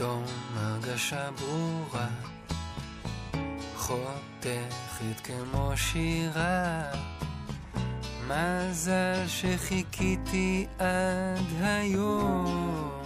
פתאום הרגשה ברורה, חותכת כמו שירה. מזל שחיכיתי עד היום.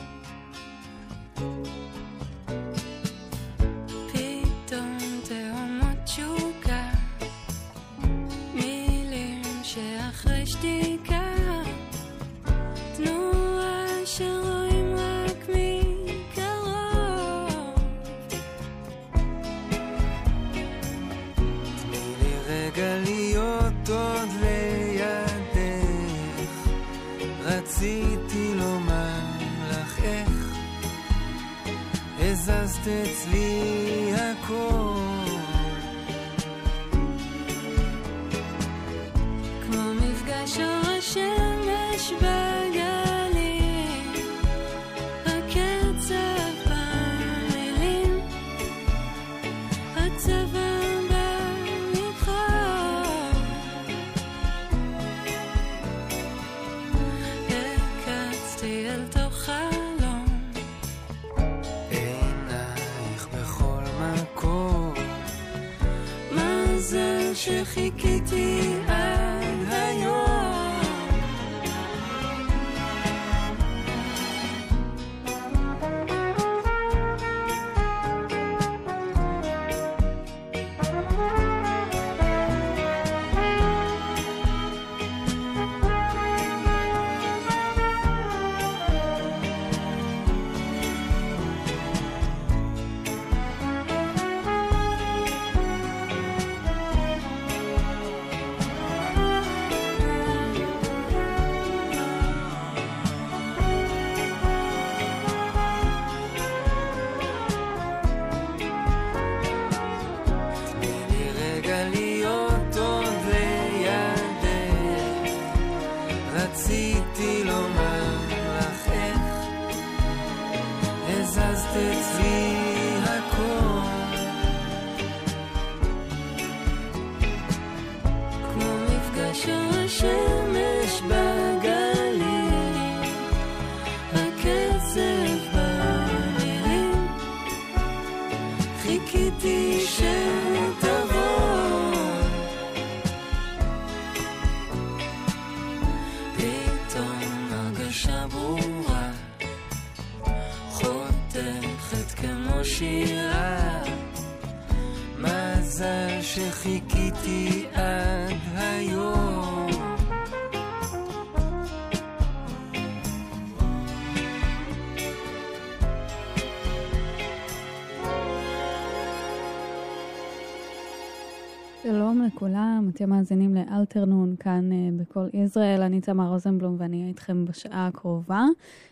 אתם מאזינים לאלתרנון כאן uh, בכל ישראל, אני תמר רוזנבלום ואני אהיה איתכם בשעה הקרובה.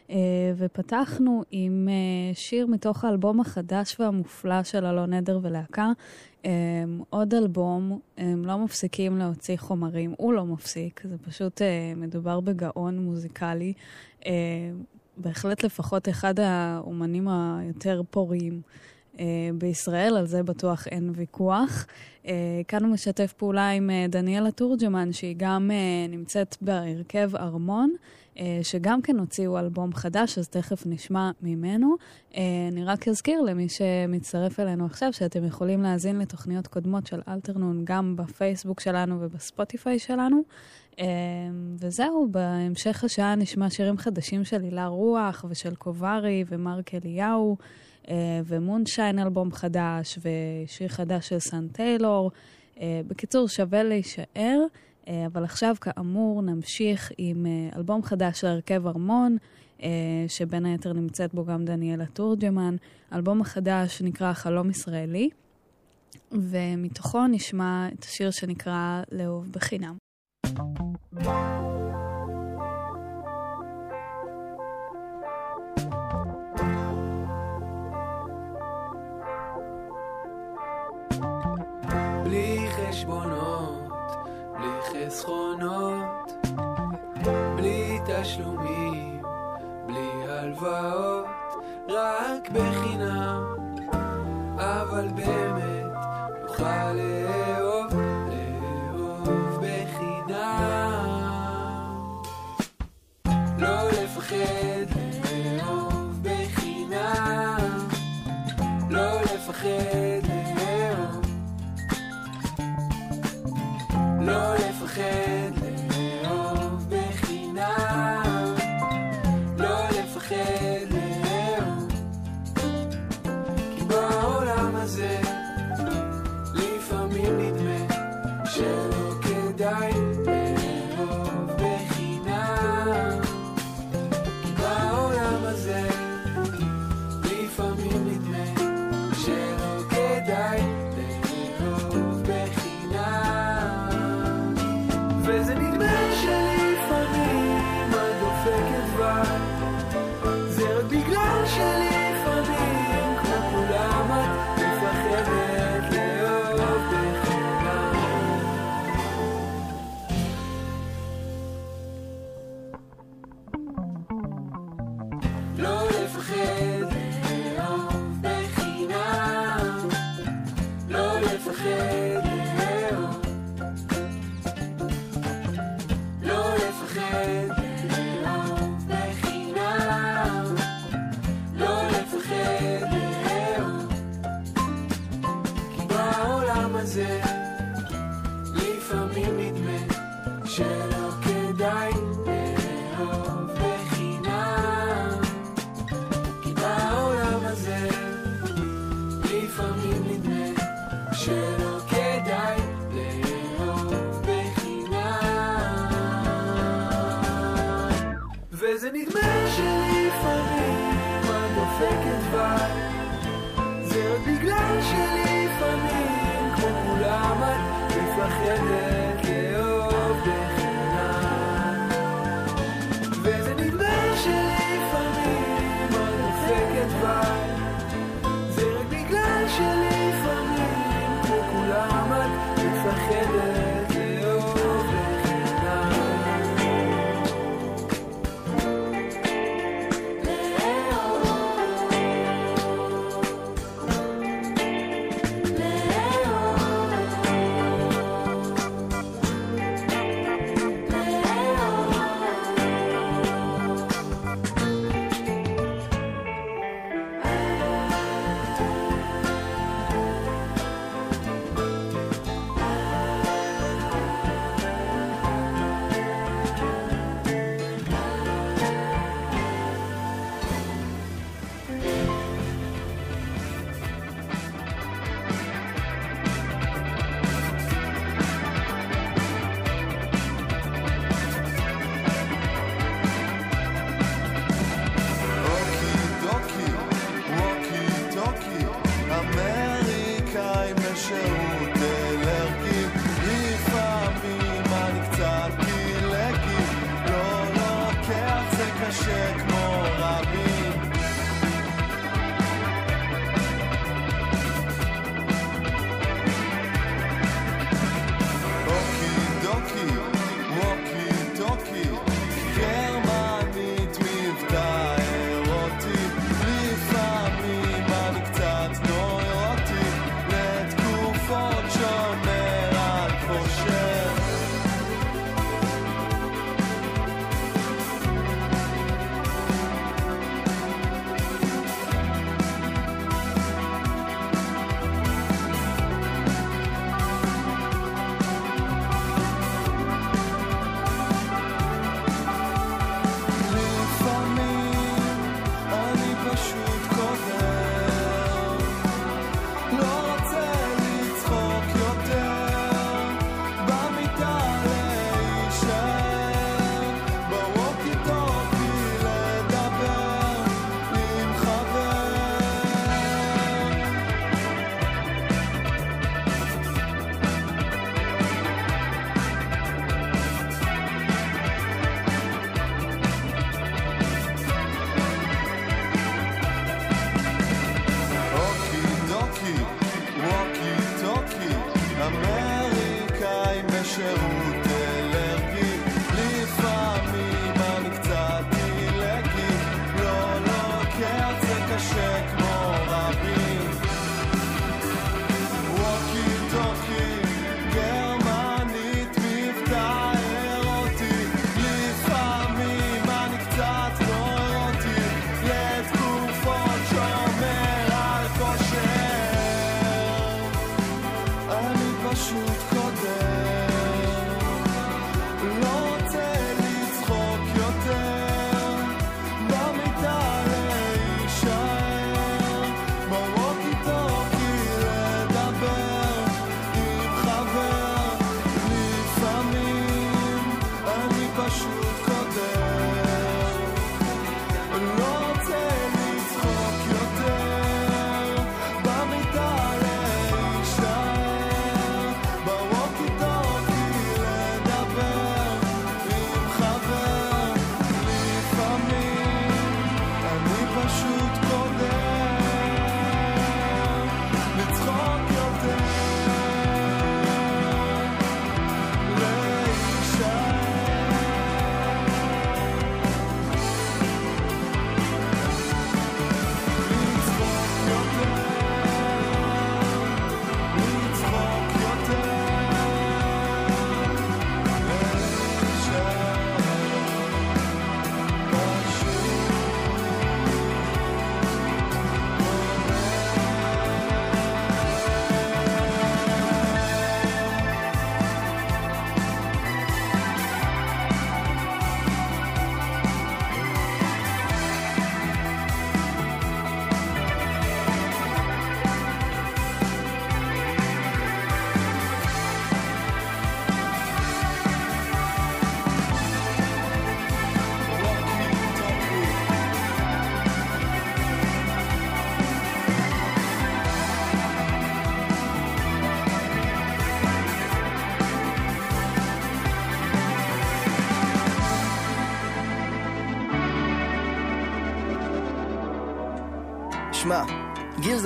Uh, ופתחנו עם uh, שיר מתוך האלבום החדש והמופלא של אלון עדר ולהקה. Um, עוד אלבום, הם לא מפסיקים להוציא חומרים, הוא לא מפסיק, זה פשוט uh, מדובר בגאון מוזיקלי. Uh, בהחלט לפחות אחד האומנים היותר פוריים. Uh, בישראל, על זה בטוח אין ויכוח. Uh, כאן הוא משתף פעולה עם uh, דניאלה תורג'מן, שהיא גם נמצאת בהרכב ארמון, שגם כן הוציאו אלבום חדש, אז תכף נשמע ממנו. אני רק אזכיר למי שמצטרף אלינו עכשיו, שאתם יכולים להאזין לתוכניות קודמות של אלתרנון גם בפייסבוק שלנו ובספוטיפיי שלנו. וזהו, בהמשך השעה נשמע שירים חדשים של הילה רוח ושל קוברי ומרק אליהו. אה, ומונשיין אלבום חדש, ושיר חדש של סאן טיילור. אה, בקיצור, שווה להישאר, אה, אבל עכשיו כאמור נמשיך עם אלבום חדש של הרכב ארמון, שבין היתר נמצאת בו גם דניאלה תורג'מן. האלבום החדש נקרא חלום ישראלי, ומתוכו נשמע את השיר שנקרא לאהוב בחינם. thank you חשבונות, בלי חסכונות, בלי תשלומים, בלי הלוואות, רק בחינם, אבל באמת נוכל לאהוב, לאהוב בחינם. לא לפחד לאהוב בחינם, לא לפחד. nooit vergeet.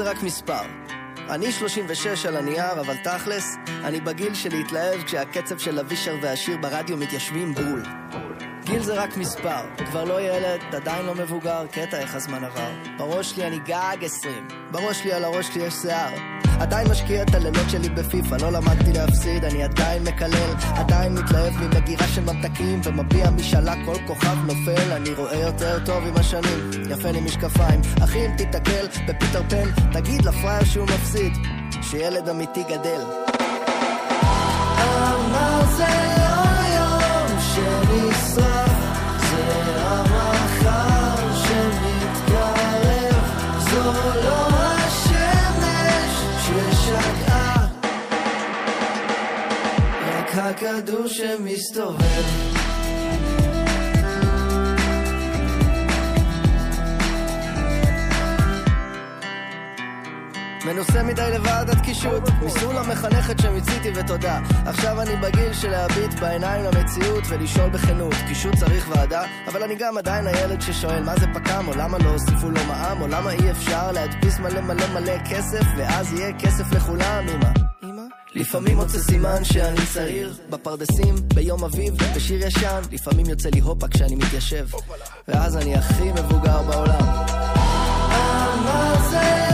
רק מספר. אני 36 על הנייר, אבל תכלס, אני בגיל של להתלהב כשהקצב של אבישר והשיר ברדיו מתיישבים בול. גיל זה רק מספר, כבר לא ילד, עדיין לא מבוגר, קטע איך הזמן עבר. בראש שלי אני גג 20, בראש שלי על הראש שלי יש שיער. עדיין משקיע את הלילות שלי בפיפא, לא למדתי להפסיד, אני עדיין מקלל, עדיין מתלהב ממגירה של ממתקים, ומביע משאלה כל כוכב נופל, אני רואה יותר טוב עם השנים, יפה לי משקפיים, אחי אם תיתקל בפיטר פן, תגיד לפראייר שהוא מפסיד, שילד אמיתי גדל. אמר זה לא יום שנשרף, רק הכדור שמסתובב. מנוסה מדי לוועדת קישוט. מסלול המחנכת שמיציתי ותודה. עכשיו אני בגיל של להביט בעיניים למציאות ולשאול בכנות. קישוט צריך ועדה אבל אני גם עדיין הילד ששואל מה זה פק"ם או למה לא הוסיפו לו מע"מ או למה אי אפשר להדפיס מלא מלא מלא כסף ואז יהיה כסף לכולם אמא לפעמים מוצא סימן שאני צעיר. בפרדסים, ביום אביב, בשיר ישן. לפעמים יוצא לי הופה כשאני מתיישב. ואז אני הכי מבוגר בעולם. אמר זה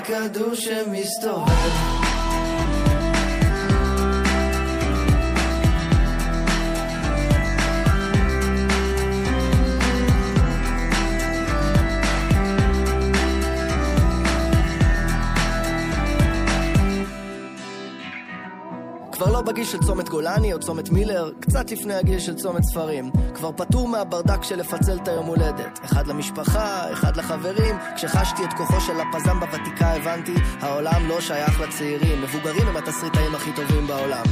הכדור שמסתובב כבר לא בגיל של צומת גולני או צומת מילר, קצת לפני הגיל של צומת ספרים. כבר פטור מהברדק של לפצל את היום הולדת. אחד למשפחה, אחד לחברים. כשחשתי את כוחו של הפזם בוותיקה הבנתי, העולם לא שייך לצעירים. מבוגרים הם התסריטאים הכי טובים בעולם.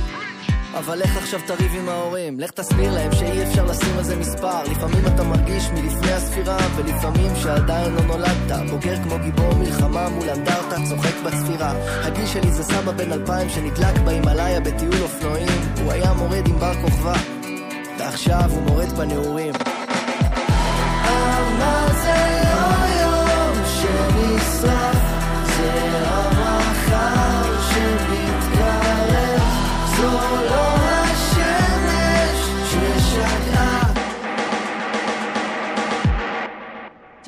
אבל לך עכשיו תריב עם ההורים, לך תסביר להם שאי אפשר לשים על זה מספר. לפעמים אתה מרגיש מלפני הספירה, ולפעמים שעדיין לא נולדת. בוגר כמו גיבור מלחמה מול אנדרטה, צוחק בספירה. הגיל שלי זה סבא בן אלפיים שנדלק בהימאליה בטיול אופנועים. הוא היה מורד עם בר כוכבא, ועכשיו הוא מורד בנעורים. אמר זה לא יום שנשרף,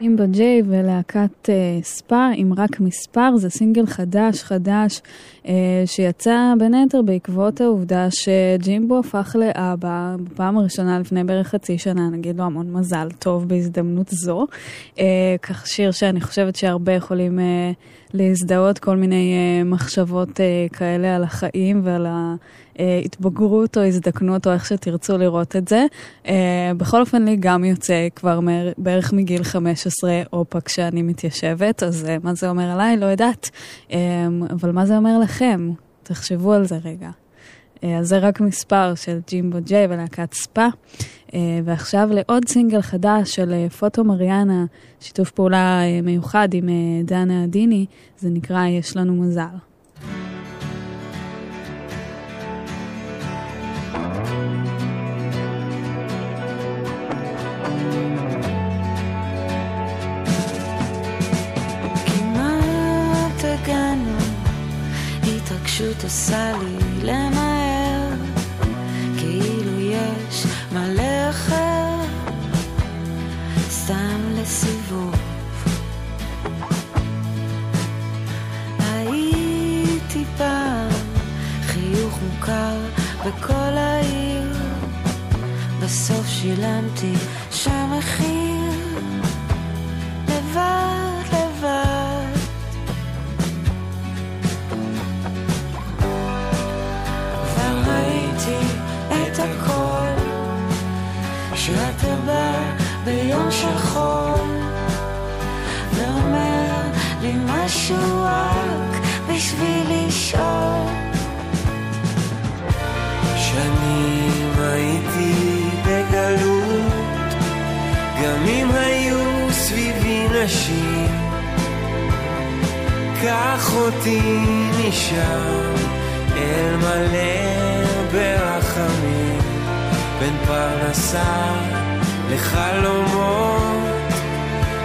אימבה ג'יי ולהקת uh, ספא, עם רק מספר, זה סינגל חדש חדש uh, שיצא בין היתר בעקבות העובדה שג'ימבו הפך לאבא בפעם הראשונה לפני בערך חצי שנה, נגיד לו המון מזל טוב בהזדמנות זו. Uh, כך שיר שאני חושבת שהרבה יכולים uh, להזדהות כל מיני uh, מחשבות uh, כאלה על החיים ועל ה... אה, התבגרות או הזדקנות או איך שתרצו לראות את זה. אה, בכל אופן לי גם יוצא כבר בערך מגיל 15 אופק שאני מתיישבת, אז אה, מה זה אומר עליי? לא יודעת. אבל מה זה אומר לכם? תחשבו על זה רגע. אז זה רק מספר של ג'ימבו ג'יי ולהקת ספא. ועכשיו לעוד סינגל חדש של פוטו מריאנה, שיתוף פעולה מיוחד עם דנה עדיני, זה נקרא יש לנו מזל. התרגשות עושה לי למהר, כאילו יש מלא אחר, סתם לסיבוב. הייתי פעם חיוך מוכר בכל העיר, בסוף שילמתי שם מחיר שאתה בא ביום שחור ואומר לי משהו רק בשביל לשאול. שנים הייתי בגלות גם אם היו סביבי נשים קח אותי משם אל מלא פרנסה לחלומות.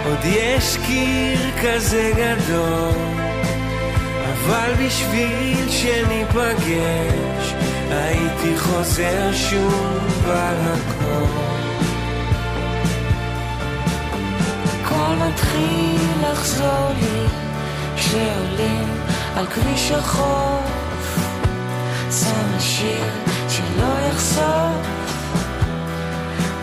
עוד יש קיר כזה גדול אבל בשביל שניפגש הייתי חוזר שוב על הכל. הכל מתחיל לחזור לי כשעולים על כביש החוף. שם השיר שלא יחזור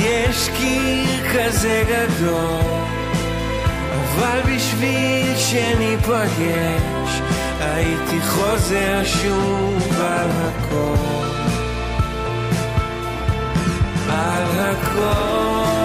יש קיר כזה גדול, אבל בשביל שניפגש הייתי חוזר שוב על הכל, על הכל.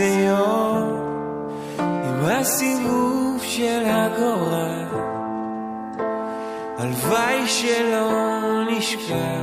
איזה יום עם הסיבוב של הגורל. הלוואי שלא נשכח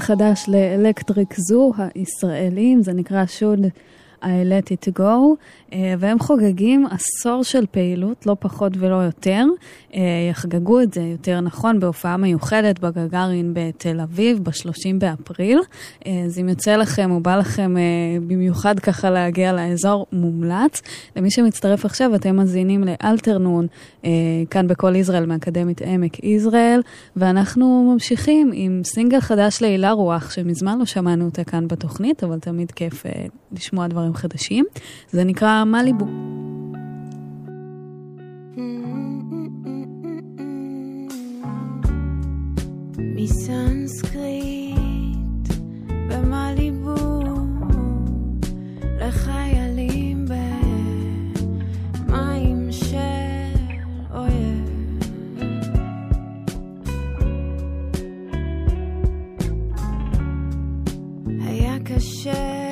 חדש לאלקטריק זו הישראלים, זה נקרא שוד I let it go, אה, והם חוגגים עשור של פעילות, לא פחות ולא יותר. אה, יחגגו את זה יותר נכון בהופעה מיוחדת בגגארין בתל אביב ב-30 באפריל. אה, אז אם יוצא לכם או בא לכם במיוחד ככה להגיע לאזור, מומלץ. למי שמצטרף עכשיו, אתם מזינים לאלתרנון, כאן בכל ישראל מאקדמית עמק יזרעאל, ואנחנו ממשיכים עם סינגל חדש להילה רוח, שמזמן לא שמענו אותה כאן בתוכנית, אבל תמיד כיף לשמוע דברים חדשים. זה נקרא מליבו. מסנסקריט קשה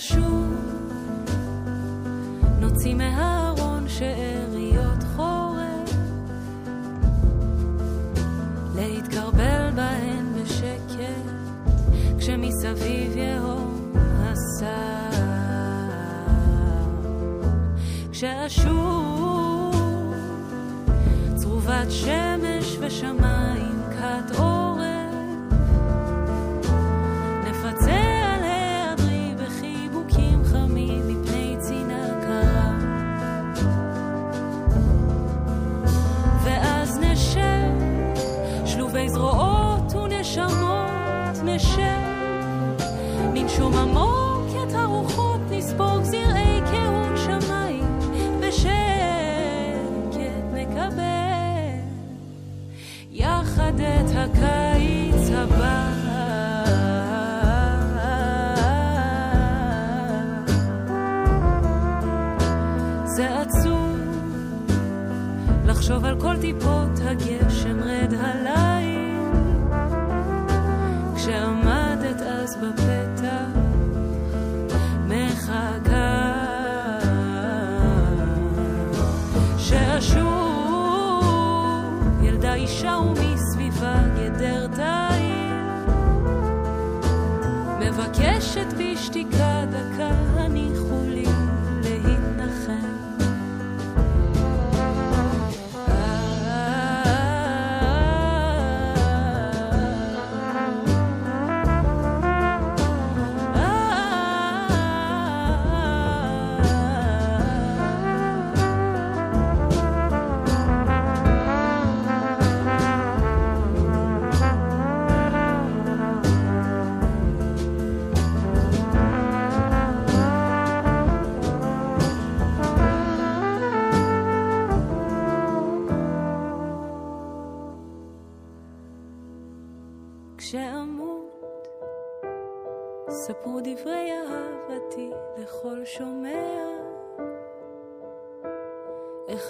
חשוב. נוציא מהארון שאריות חורף, להתקרבל בהן בשקט, כשמסביב יהום הסער. כשאשור צרובת שמש ושמיים Kakak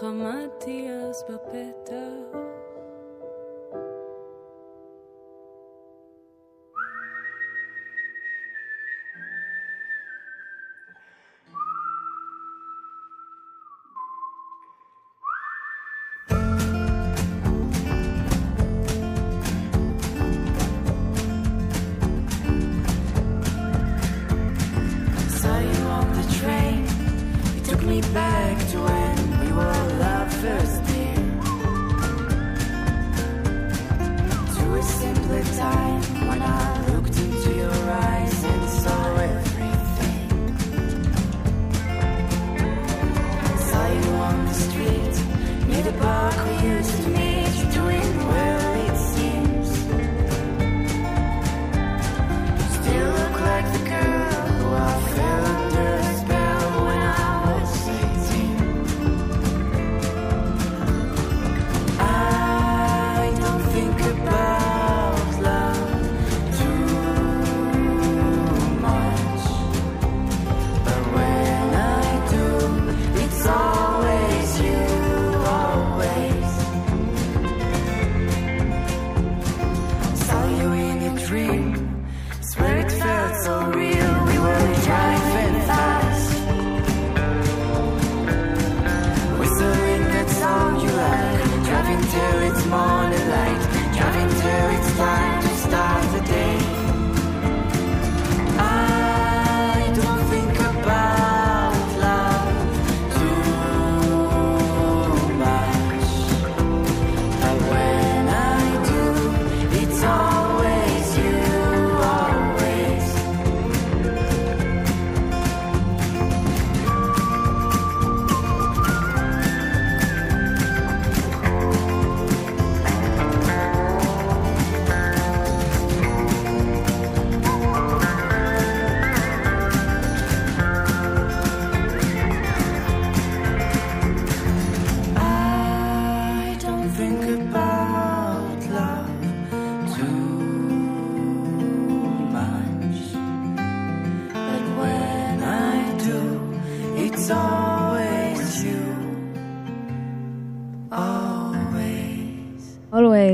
חמדתי אז בפתח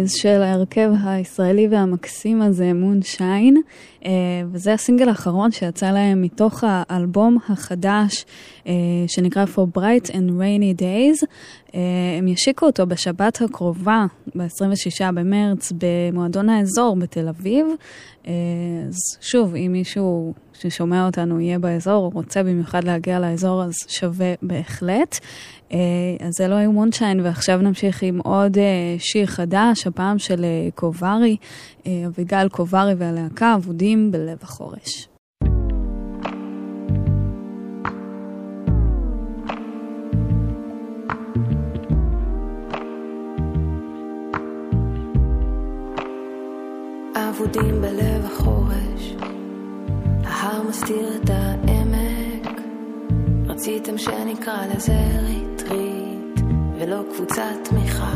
Always של ההרכב הישראלי והמקסים הזה, מונשיין, אה, וזה הסינגל האחרון שיצא להם מתוך האלבום החדש אה, שנקרא For Bright and Rainy Days. אה, הם ישיקו אותו בשבת הקרובה, ב-26 במרץ, במועדון האזור בתל אביב. אז שוב, אם מישהו ששומע אותנו יהיה באזור, או רוצה במיוחד להגיע לאזור, אז שווה בהחלט. אז זה לא היו מונשיין, ועכשיו נמשיך עם עוד שיר חדש, הפעם של קוברי, אביגל קוברי והלהקה, אבודים בלב החורש. אבודים בלב החורש, ההר מסתיר את העמק, רציתם שנקרא לזה ריטריט ולא קבוצת תמיכה.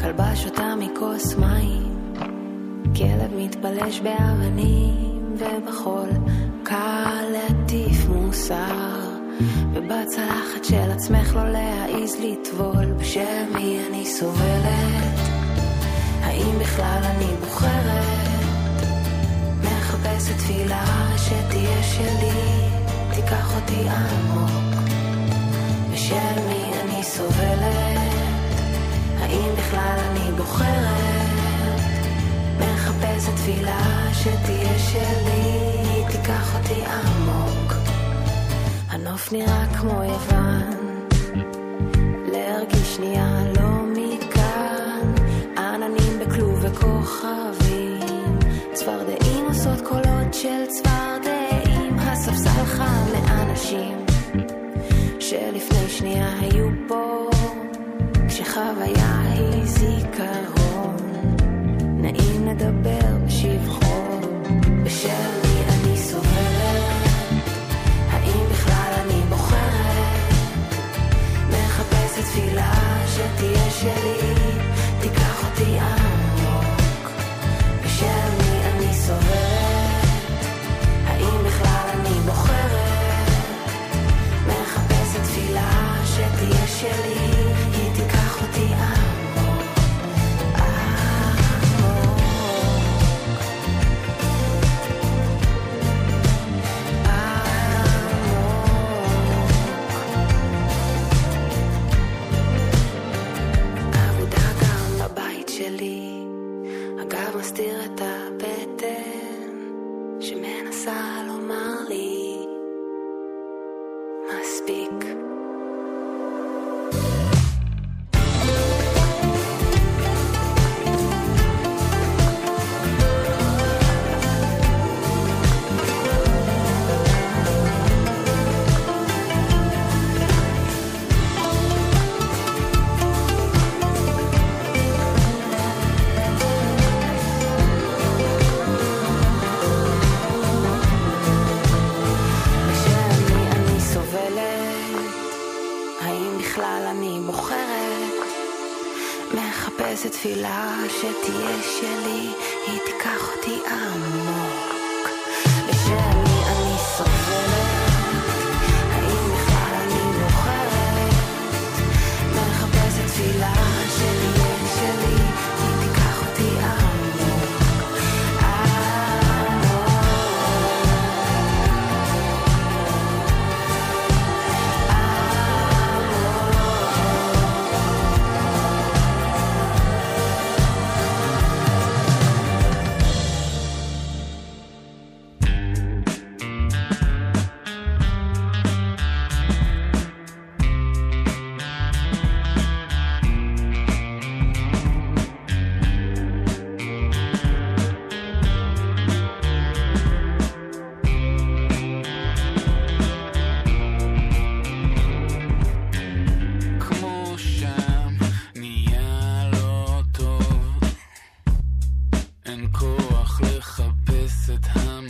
כלבה שותה מכוס מים, כלב מתפלש באבנים ובחול, קל להטיף מוסר, ובצלחת של עצמך לא להעיז לטבול, בשם מי אני סובלת, האם בכלל אני בוחרת, מחפשת תפילה שתהיה שלי, תיקח אותי עמוק, בשם מי אני סובלת? האם בכלל אני בוחרת? מחפשת תפילה שתהיה שלי, תיקח אותי עמוק. הנוף נראה כמו יוון, להרגיש שנייה לא וכוכבים, צפרדעים עושות קולות של צפרדעים, הספסל חם לאנשים שלפני שנייה היו פה. שחוויה היא זיכרון, נעים לדבר בשבחו, בשם מי אני סובלת, האם בכלל אני בוחרת, מחפשת תפילה שתהיה שלי, תיקח אותי עמוק, שתהיה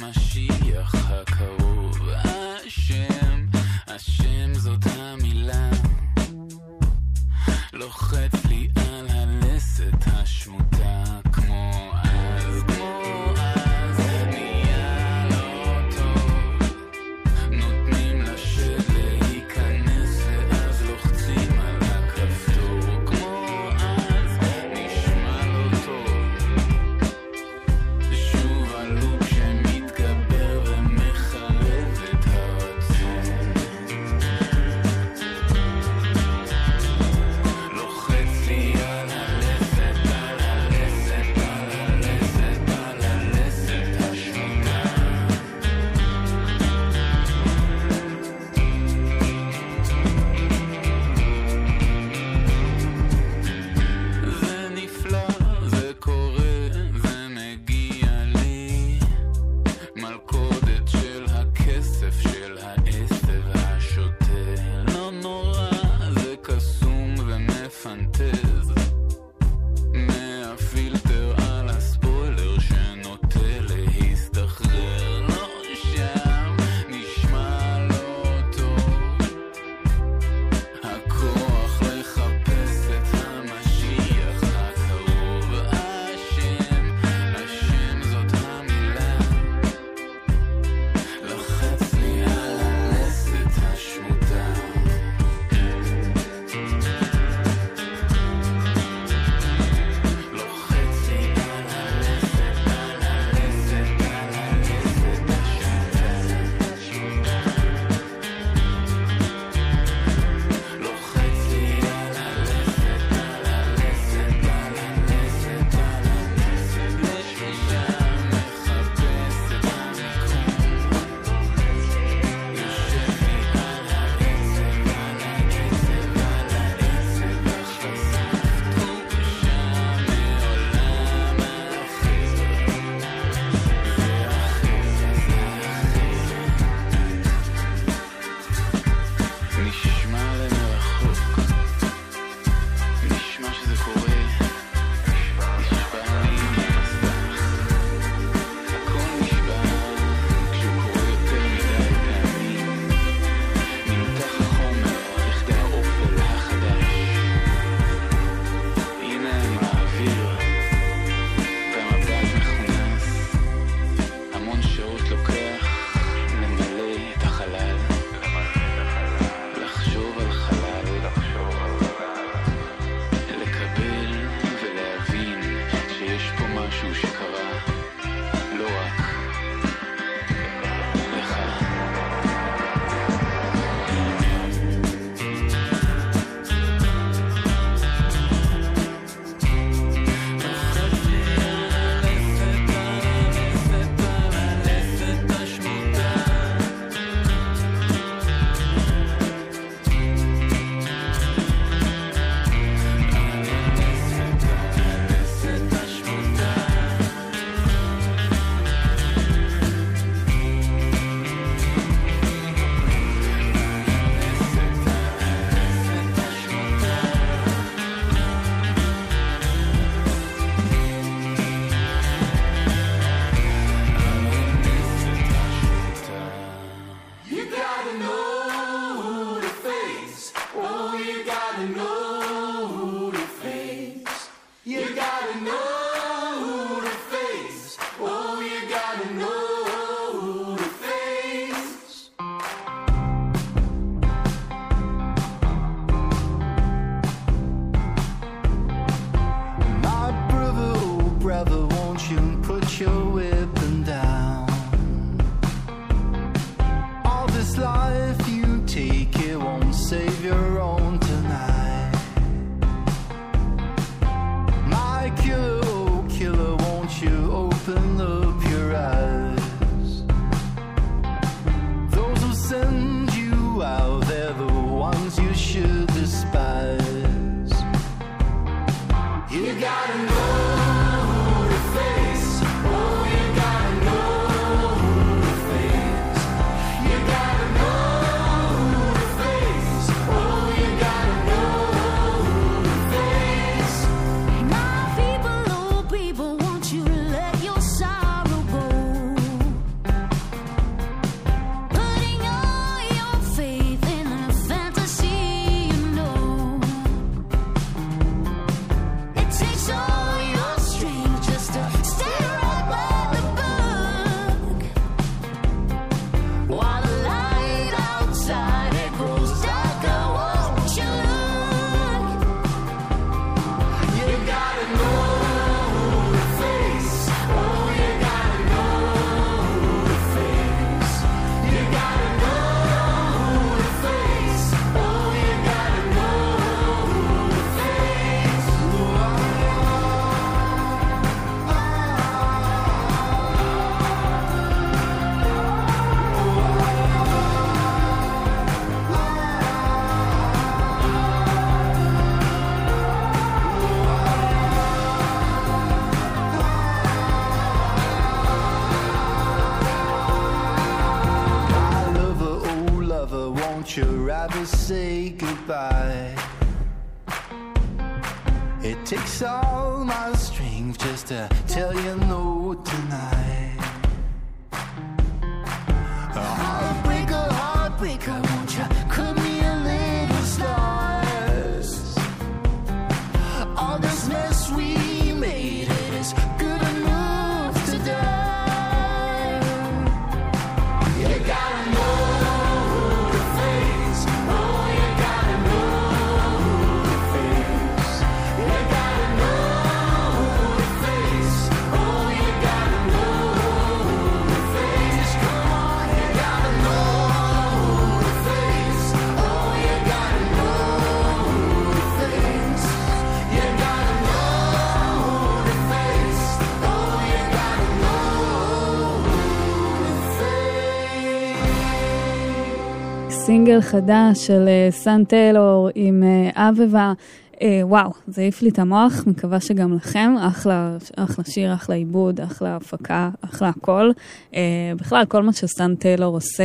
my sheet. to סינגל חדש של אה, סן טיילור עם אה, אביבה. אה, וואו, זה העיף לי את המוח, מקווה שגם לכם, אחלה, אחלה שיר, אחלה עיבוד, אחלה הפקה, אחלה הכל. בכלל, כל מה שסן טיילור עושה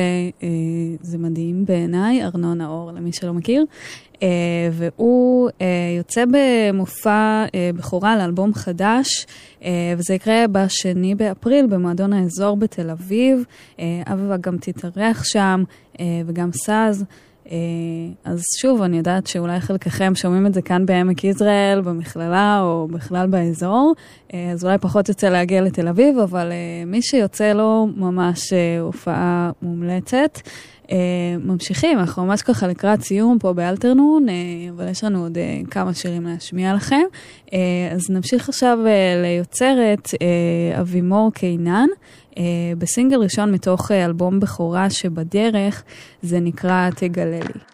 זה מדהים בעיניי, ארנון האור למי שלא מכיר. והוא יוצא במופע בכורה לאלבום חדש, וזה יקרה בשני באפריל במועדון האזור בתל אביב. אביבה גם תתארח שם. אה, וגם סאז. אה, אז שוב, אני יודעת שאולי חלקכם שומעים את זה כאן בעמק יזרעאל, במכללה או בכלל באזור, אה, אז אולי פחות יוצא להגיע לתל אביב, אבל מי שיוצא לו ממש הופעה מומלצת. ממשיכים, אנחנו ממש ככה לקראת סיום פה באלתרנון, אבל יש לנו עוד כמה שירים להשמיע לכם. אז נמשיך עכשיו ליוצרת אבימור קינן. Uh, בסינגל ראשון מתוך אה, אלבום בכורה שבדרך, זה נקרא תגלה לי.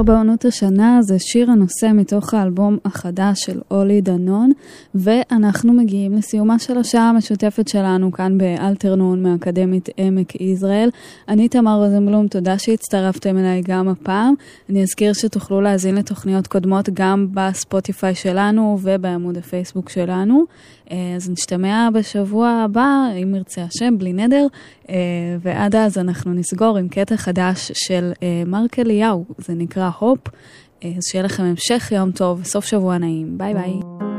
ארבע עונות השנה זה שיר הנושא מתוך האלבום החדש של אולי דנון, ואנחנו מגיעים לסיומה של השעה המשותפת שלנו כאן באלתרנון מאקדמית עמק יזרעאל. אני תמר רוזנבלום, תודה שהצטרפתם אליי גם הפעם. אני אזכיר שתוכלו להאזין לתוכניות קודמות גם בספוטיפיי שלנו ובעמוד הפייסבוק שלנו. אה, אז נשתמע בשבוע הבא, אם ירצה השם, בלי נדר, אה, ועד אז אנחנו נסגור עם קטע חדש של אה, מרק אליהו, זה נקרא הופ. אז שיהיה לכם המשך יום טוב וסוף שבוע נעים. ביי ביי.